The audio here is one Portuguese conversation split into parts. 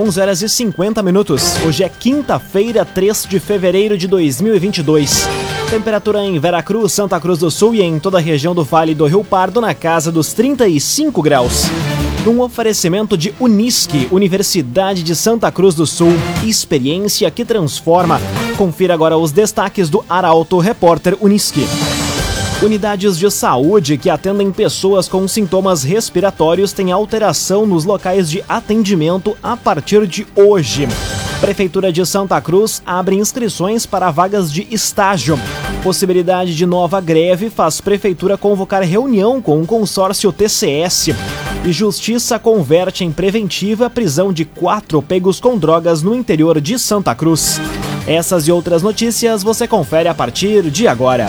11 horas e 50 minutos. Hoje é quinta-feira, 3 de fevereiro de 2022. Temperatura em Veracruz, Santa Cruz do Sul e em toda a região do Vale do Rio Pardo na casa dos 35 graus. Num oferecimento de Unisque, Universidade de Santa Cruz do Sul, experiência que transforma. Confira agora os destaques do Arauto Repórter Unisque. Unidades de saúde que atendem pessoas com sintomas respiratórios têm alteração nos locais de atendimento a partir de hoje. Prefeitura de Santa Cruz abre inscrições para vagas de estágio. Possibilidade de nova greve faz Prefeitura convocar reunião com o consórcio TCS. E Justiça converte em preventiva a prisão de quatro pegos com drogas no interior de Santa Cruz. Essas e outras notícias você confere a partir de agora.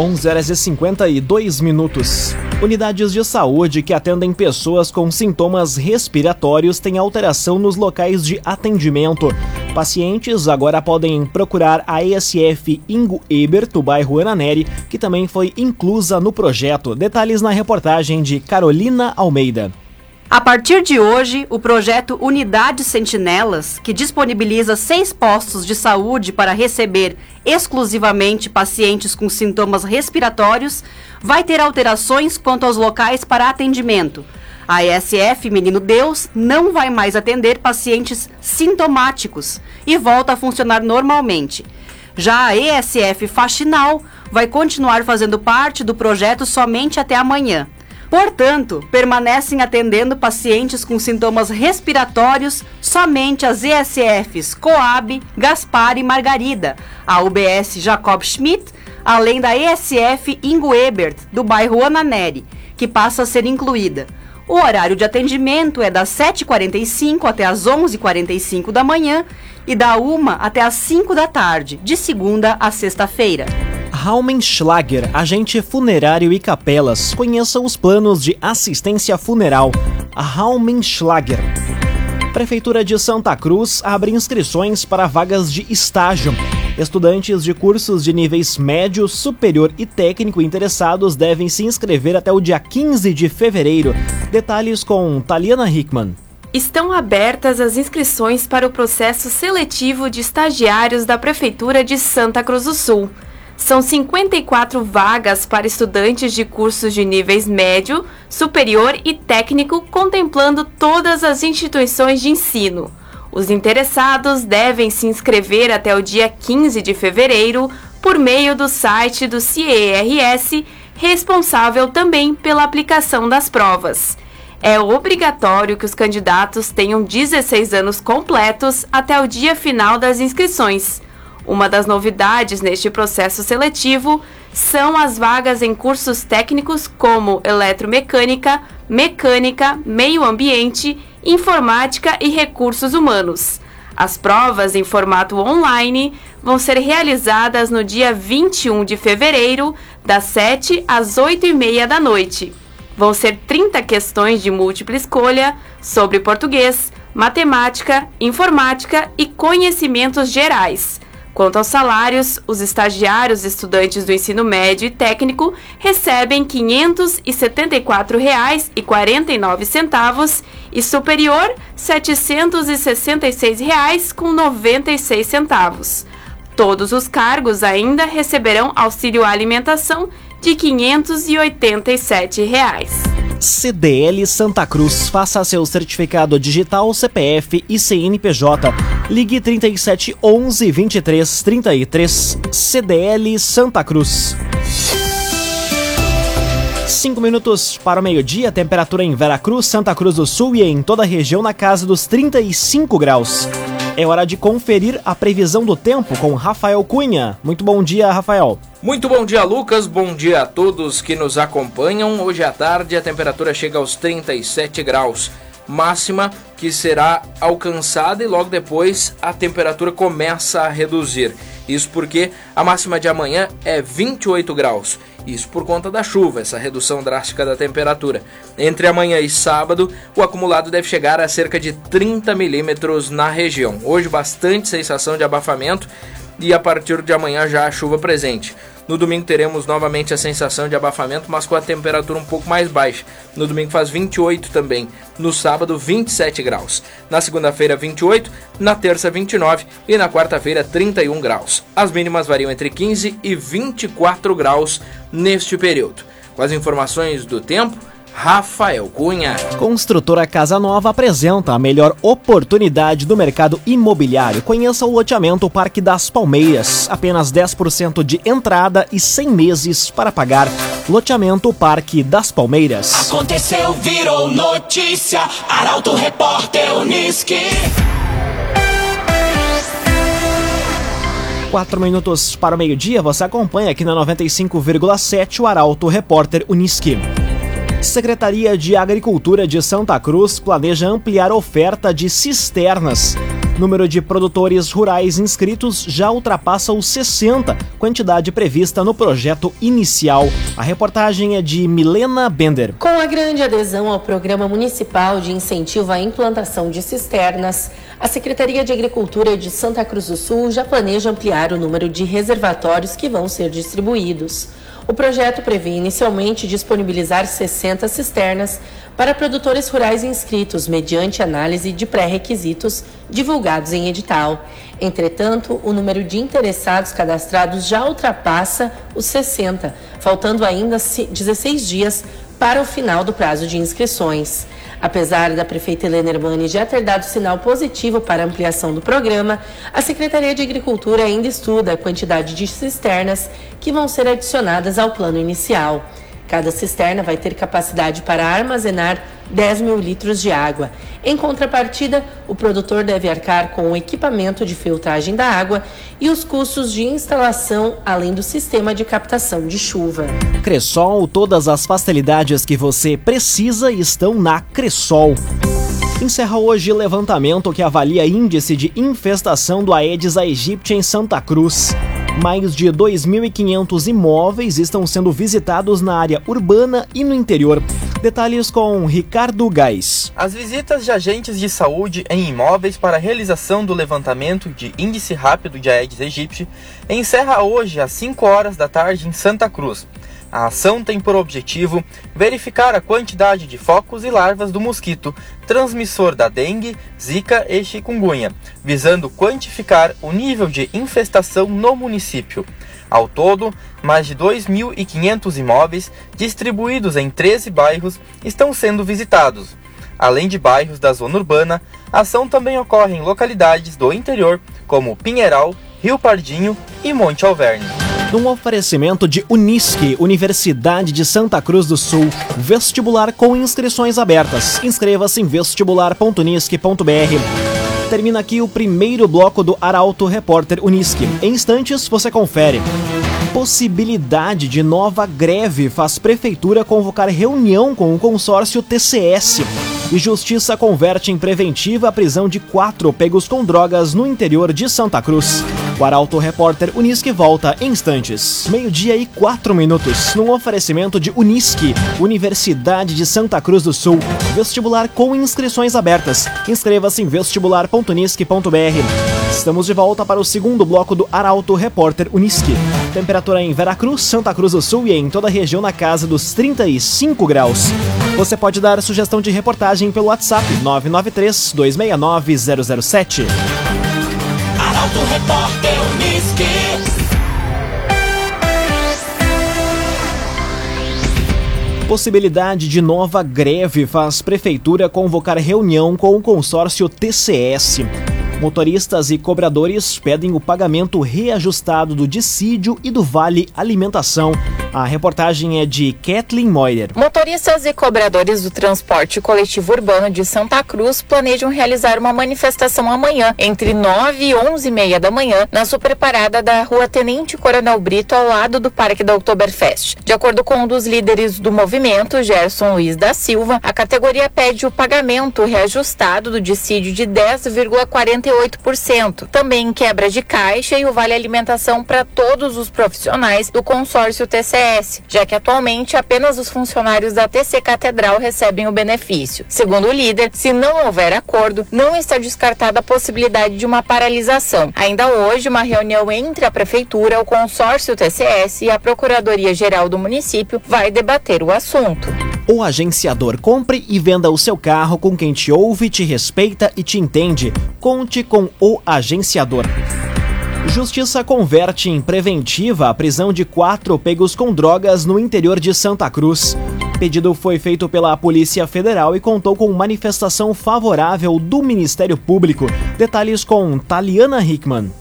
11 horas e 52 minutos. Unidades de saúde que atendem pessoas com sintomas respiratórios têm alteração nos locais de atendimento. Pacientes agora podem procurar a ESF Ingo Ebert, do bairro Ananeri, que também foi inclusa no projeto. Detalhes na reportagem de Carolina Almeida. A partir de hoje, o projeto Unidade Sentinelas, que disponibiliza seis postos de saúde para receber exclusivamente pacientes com sintomas respiratórios, vai ter alterações quanto aos locais para atendimento. A ESF Menino Deus não vai mais atender pacientes sintomáticos e volta a funcionar normalmente. Já a ESF Faxinal vai continuar fazendo parte do projeto somente até amanhã. Portanto, permanecem atendendo pacientes com sintomas respiratórios somente as ESFs Coab, Gaspar e Margarida, a UBS Jacob Schmidt, além da ESF Ingo Ebert, do bairro Ananeri, que passa a ser incluída. O horário de atendimento é das 7h45 até as 11h45 da manhã e da 1 até as 5 da tarde, de segunda a sexta-feira. Raumenschlager, agente funerário e capelas. Conheça os planos de assistência funeral. Raumenschlager. Prefeitura de Santa Cruz abre inscrições para vagas de estágio. Estudantes de cursos de níveis médio, superior e técnico interessados devem se inscrever até o dia 15 de fevereiro. Detalhes com Taliana Hickman. Estão abertas as inscrições para o processo seletivo de estagiários da Prefeitura de Santa Cruz do Sul. São 54 vagas para estudantes de cursos de níveis médio, superior e técnico, contemplando todas as instituições de ensino. Os interessados devem se inscrever até o dia 15 de fevereiro por meio do site do CIERS, responsável também pela aplicação das provas. É obrigatório que os candidatos tenham 16 anos completos até o dia final das inscrições. Uma das novidades neste processo seletivo são as vagas em cursos técnicos como eletromecânica, mecânica, meio ambiente, informática e recursos humanos. As provas em formato online vão ser realizadas no dia 21 de fevereiro, das 7 às 8 e meia da noite. Vão ser 30 questões de múltipla escolha sobre português, matemática, informática e conhecimentos gerais. Quanto aos salários, os estagiários estudantes do ensino médio e técnico recebem R$ 574,49 e superior R$ 766,96. Todos os cargos ainda receberão auxílio alimentação de 587 reais. CDL Santa Cruz. Faça seu certificado digital CPF e CNPJ. Ligue 37 11 23 33. CDL Santa Cruz. 5 minutos para o meio-dia, temperatura em Veracruz, Santa Cruz do Sul e em toda a região na casa dos 35 graus. É hora de conferir a previsão do tempo com Rafael Cunha. Muito bom dia, Rafael. Muito bom dia, Lucas. Bom dia a todos que nos acompanham. Hoje à tarde a temperatura chega aos 37 graus. Máxima que será alcançada e logo depois a temperatura começa a reduzir. Isso porque a máxima de amanhã é 28 graus. Isso por conta da chuva, essa redução drástica da temperatura. Entre amanhã e sábado, o acumulado deve chegar a cerca de 30 milímetros na região. Hoje, bastante sensação de abafamento e a partir de amanhã já a chuva presente. No domingo teremos novamente a sensação de abafamento, mas com a temperatura um pouco mais baixa. No domingo faz 28 também. No sábado, 27 graus. Na segunda-feira, 28. Na terça, 29. E na quarta-feira, 31 graus. As mínimas variam entre 15 e 24 graus neste período. Com as informações do tempo, Rafael Cunha. Construtora Casa Nova apresenta a melhor oportunidade do mercado imobiliário. Conheça o loteamento Parque das Palmeiras. Apenas 10% de entrada e 100 meses para pagar. Loteamento Parque das Palmeiras. Aconteceu, virou notícia. Arauto Repórter Uniski. Quatro minutos para o meio-dia, você acompanha aqui na 95,7 o Arauto Repórter Uniski. Secretaria de Agricultura de Santa Cruz planeja ampliar oferta de cisternas. Número de produtores rurais inscritos já ultrapassa os 60, quantidade prevista no projeto inicial. A reportagem é de Milena Bender. Com a grande adesão ao Programa Municipal de Incentivo à Implantação de Cisternas, a Secretaria de Agricultura de Santa Cruz do Sul já planeja ampliar o número de reservatórios que vão ser distribuídos. O projeto prevê inicialmente disponibilizar 60 cisternas para produtores rurais inscritos, mediante análise de pré-requisitos divulgados em edital. Entretanto, o número de interessados cadastrados já ultrapassa os 60, faltando ainda 16 dias para o final do prazo de inscrições. Apesar da prefeita Helena Hermani já ter dado sinal positivo para a ampliação do programa, a Secretaria de Agricultura ainda estuda a quantidade de cisternas que vão ser adicionadas ao plano inicial. Cada cisterna vai ter capacidade para armazenar 10 mil litros de água. Em contrapartida, o produtor deve arcar com o equipamento de filtragem da água e os custos de instalação, além do sistema de captação de chuva. Cressol, todas as facilidades que você precisa estão na Cressol. Encerra hoje levantamento que avalia índice de infestação do Aedes aegypti em Santa Cruz. Mais de 2.500 imóveis estão sendo visitados na área urbana e no interior. Detalhes com Ricardo Gás. As visitas de agentes de saúde em imóveis para a realização do levantamento de índice rápido de Aedes aegypti encerra hoje às 5 horas da tarde em Santa Cruz. A ação tem por objetivo verificar a quantidade de focos e larvas do mosquito, transmissor da dengue, zika e chikungunya, visando quantificar o nível de infestação no município. Ao todo, mais de 2.500 imóveis, distribuídos em 13 bairros, estão sendo visitados. Além de bairros da zona urbana, a ação também ocorre em localidades do interior, como Pinheiral, Rio Pardinho e Monte Alverne num oferecimento de Unisque, Universidade de Santa Cruz do Sul, vestibular com inscrições abertas. Inscreva-se em vestibular.unisque.br. Termina aqui o primeiro bloco do Arauto Repórter Unisque. Em instantes você confere. Possibilidade de nova greve faz prefeitura convocar reunião com o consórcio TCS. E Justiça converte em preventiva a prisão de quatro pegos com drogas no interior de Santa Cruz. O Arauto Repórter Unisque volta em instantes. Meio-dia e quatro minutos. Num oferecimento de Unisque, Universidade de Santa Cruz do Sul. Vestibular com inscrições abertas. Inscreva-se em vestibular.unisque.br. Estamos de volta para o segundo bloco do Arauto Repórter Unisque. Temperatura em Veracruz, Santa Cruz do Sul e em toda a região na casa dos 35 graus. Você pode dar sugestão de reportagem pelo WhatsApp 993 269 007. Arauto Repórter Unisque. Possibilidade de nova greve faz prefeitura convocar reunião com o consórcio TCS. Motoristas e cobradores pedem o pagamento reajustado do dissídio e do Vale Alimentação. A reportagem é de Kathleen Moyer. Motoristas e cobradores do transporte coletivo urbano de Santa Cruz planejam realizar uma manifestação amanhã, entre 9 e 11 e meia da manhã, na superparada da rua Tenente Coronel Brito, ao lado do Parque da Oktoberfest. De acordo com um dos líderes do movimento, Gerson Luiz da Silva, a categoria pede o pagamento reajustado do dissídio de 10,48%. Também quebra de caixa e o vale alimentação para todos os profissionais do consórcio TCE já que atualmente apenas os funcionários da TC Catedral recebem o benefício. Segundo o líder, se não houver acordo, não está descartada a possibilidade de uma paralisação. Ainda hoje, uma reunião entre a Prefeitura, o consórcio TCS e a Procuradoria-Geral do município vai debater o assunto. O agenciador compre e venda o seu carro com quem te ouve, te respeita e te entende. Conte com o agenciador. Justiça converte em preventiva a prisão de quatro pegos com drogas no interior de Santa Cruz. O pedido foi feito pela Polícia Federal e contou com manifestação favorável do Ministério Público. Detalhes com Taliana Hickman.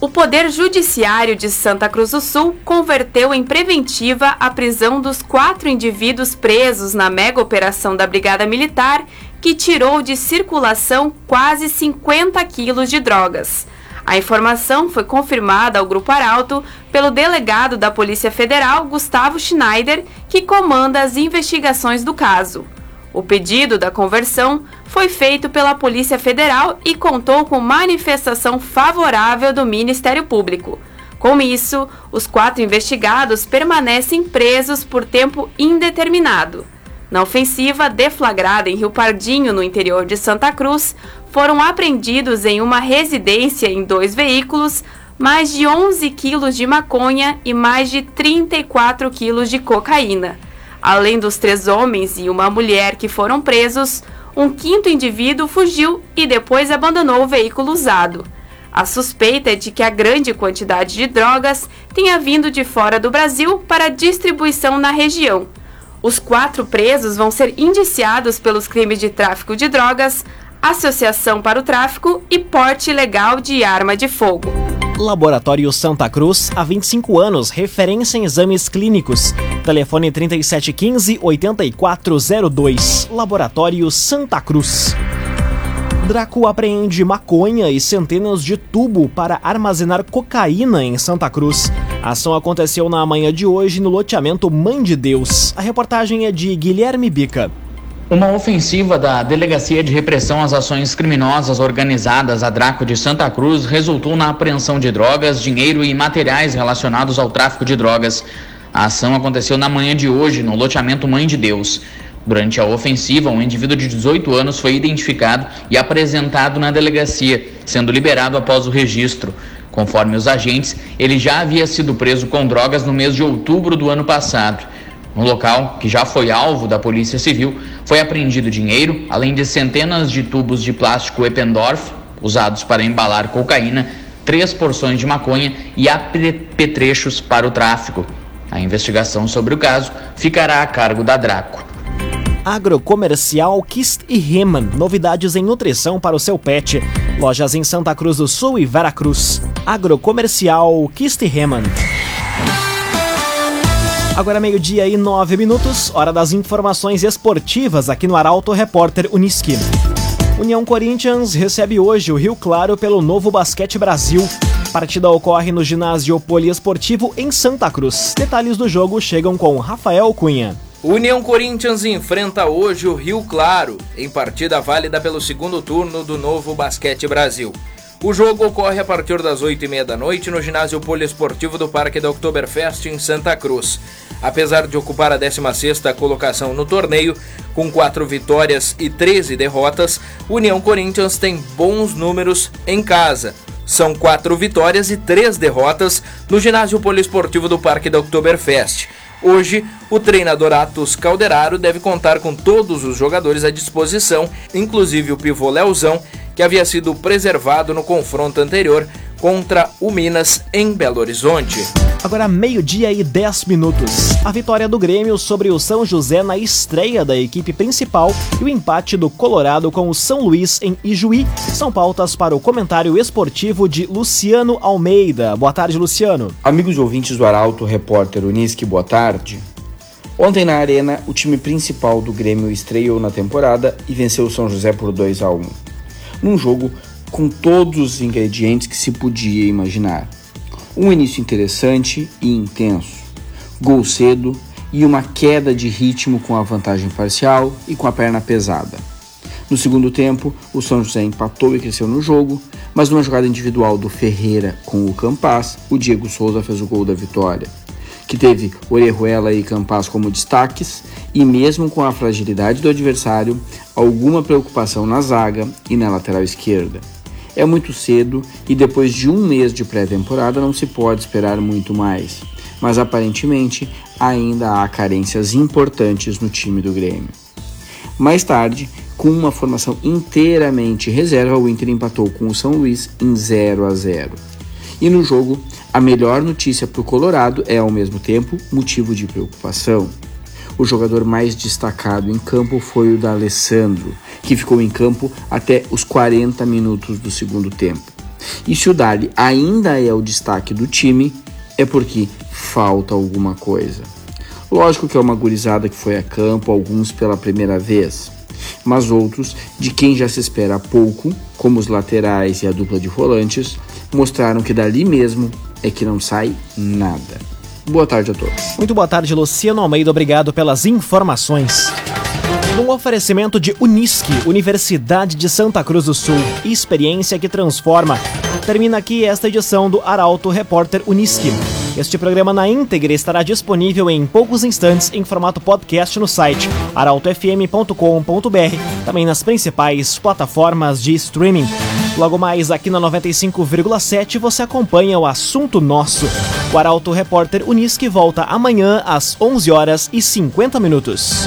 O Poder Judiciário de Santa Cruz do Sul converteu em preventiva a prisão dos quatro indivíduos presos na mega operação da Brigada Militar, que tirou de circulação quase 50 quilos de drogas. A informação foi confirmada ao Grupo Arauto pelo delegado da Polícia Federal, Gustavo Schneider, que comanda as investigações do caso. O pedido da conversão foi feito pela Polícia Federal e contou com manifestação favorável do Ministério Público. Com isso, os quatro investigados permanecem presos por tempo indeterminado. Na ofensiva deflagrada em Rio Pardinho, no interior de Santa Cruz, foram apreendidos em uma residência em dois veículos mais de 11 quilos de maconha e mais de 34 quilos de cocaína. Além dos três homens e uma mulher que foram presos, um quinto indivíduo fugiu e depois abandonou o veículo usado. A suspeita é de que a grande quantidade de drogas tenha vindo de fora do Brasil para distribuição na região. Os quatro presos vão ser indiciados pelos crimes de tráfico de drogas, associação para o tráfico e porte ilegal de arma de fogo. Laboratório Santa Cruz, há 25 anos, referência em exames clínicos. Telefone 3715-8402. Laboratório Santa Cruz. Draco apreende maconha e centenas de tubo para armazenar cocaína em Santa Cruz. A ação aconteceu na manhã de hoje no loteamento Mãe de Deus. A reportagem é de Guilherme Bica. Uma ofensiva da Delegacia de Repressão às Ações Criminosas organizadas a Draco de Santa Cruz resultou na apreensão de drogas, dinheiro e materiais relacionados ao tráfico de drogas. A ação aconteceu na manhã de hoje no loteamento Mãe de Deus. Durante a ofensiva, um indivíduo de 18 anos foi identificado e apresentado na delegacia, sendo liberado após o registro. Conforme os agentes, ele já havia sido preso com drogas no mês de outubro do ano passado. No local, que já foi alvo da Polícia Civil, foi apreendido dinheiro, além de centenas de tubos de plástico Eppendorf, usados para embalar cocaína, três porções de maconha e apetrechos para o tráfico. A investigação sobre o caso ficará a cargo da Draco. Agrocomercial Kist e Heman, novidades em nutrição para o seu pet. Lojas em Santa Cruz do Sul e Veracruz. Agrocomercial Kist Heman. Agora meio-dia e nove minutos, hora das informações esportivas aqui no Arauto Repórter Uniski. União Corinthians recebe hoje o Rio Claro pelo Novo Basquete Brasil. partida ocorre no ginásio poliesportivo em Santa Cruz. Detalhes do jogo chegam com Rafael Cunha. União Corinthians enfrenta hoje o Rio Claro, em partida válida pelo segundo turno do Novo Basquete Brasil. O jogo ocorre a partir das 8h30 da noite no ginásio poliesportivo do Parque da Oktoberfest em Santa Cruz. Apesar de ocupar a 16ª colocação no torneio, com 4 vitórias e 13 derrotas, União Corinthians tem bons números em casa. São 4 vitórias e 3 derrotas no ginásio poliesportivo do Parque da Oktoberfest. Hoje, o treinador Atos Calderaro deve contar com todos os jogadores à disposição, inclusive o pivô Leozão, que havia sido preservado no confronto anterior contra o Minas em Belo Horizonte. Agora meio-dia e 10 minutos. A vitória do Grêmio sobre o São José na estreia da equipe principal e o empate do Colorado com o São Luís em Ijuí são pautas para o comentário esportivo de Luciano Almeida. Boa tarde, Luciano. Amigos ouvintes do Arauto, repórter Unisque, boa tarde. Ontem na Arena, o time principal do Grêmio estreou na temporada e venceu o São José por 2 a 1. Num jogo com todos os ingredientes que se podia imaginar. Um início interessante e intenso, gol cedo e uma queda de ritmo com a vantagem parcial e com a perna pesada. No segundo tempo, o São José empatou e cresceu no jogo, mas numa jogada individual do Ferreira com o Campas, o Diego Souza fez o gol da vitória, que teve Orejuela e Campas como destaques, e mesmo com a fragilidade do adversário, alguma preocupação na zaga e na lateral esquerda. É muito cedo e depois de um mês de pré-temporada não se pode esperar muito mais, mas aparentemente ainda há carências importantes no time do Grêmio. Mais tarde, com uma formação inteiramente reserva, o Inter empatou com o São Luís em 0 a 0. E no jogo, a melhor notícia para o Colorado é ao mesmo tempo motivo de preocupação. O jogador mais destacado em campo foi o da Alessandro, que ficou em campo até os 40 minutos do segundo tempo. E se o Dali ainda é o destaque do time, é porque falta alguma coisa. Lógico que é uma gurizada que foi a campo, alguns pela primeira vez, mas outros, de quem já se espera pouco, como os laterais e a dupla de volantes, mostraram que dali mesmo é que não sai nada. Boa tarde a todos. Muito boa tarde, Luciano Almeida. Obrigado pelas informações. Num oferecimento de Unisque, Universidade de Santa Cruz do Sul, experiência que transforma. Termina aqui esta edição do Arauto Repórter Unisque. Este programa na íntegra estará disponível em poucos instantes em formato podcast no site arautofm.com.br, também nas principais plataformas de streaming. Logo mais aqui na 95,7 você acompanha o assunto nosso. O Arauto Repórter Unisque volta amanhã às 11 horas e 50 minutos.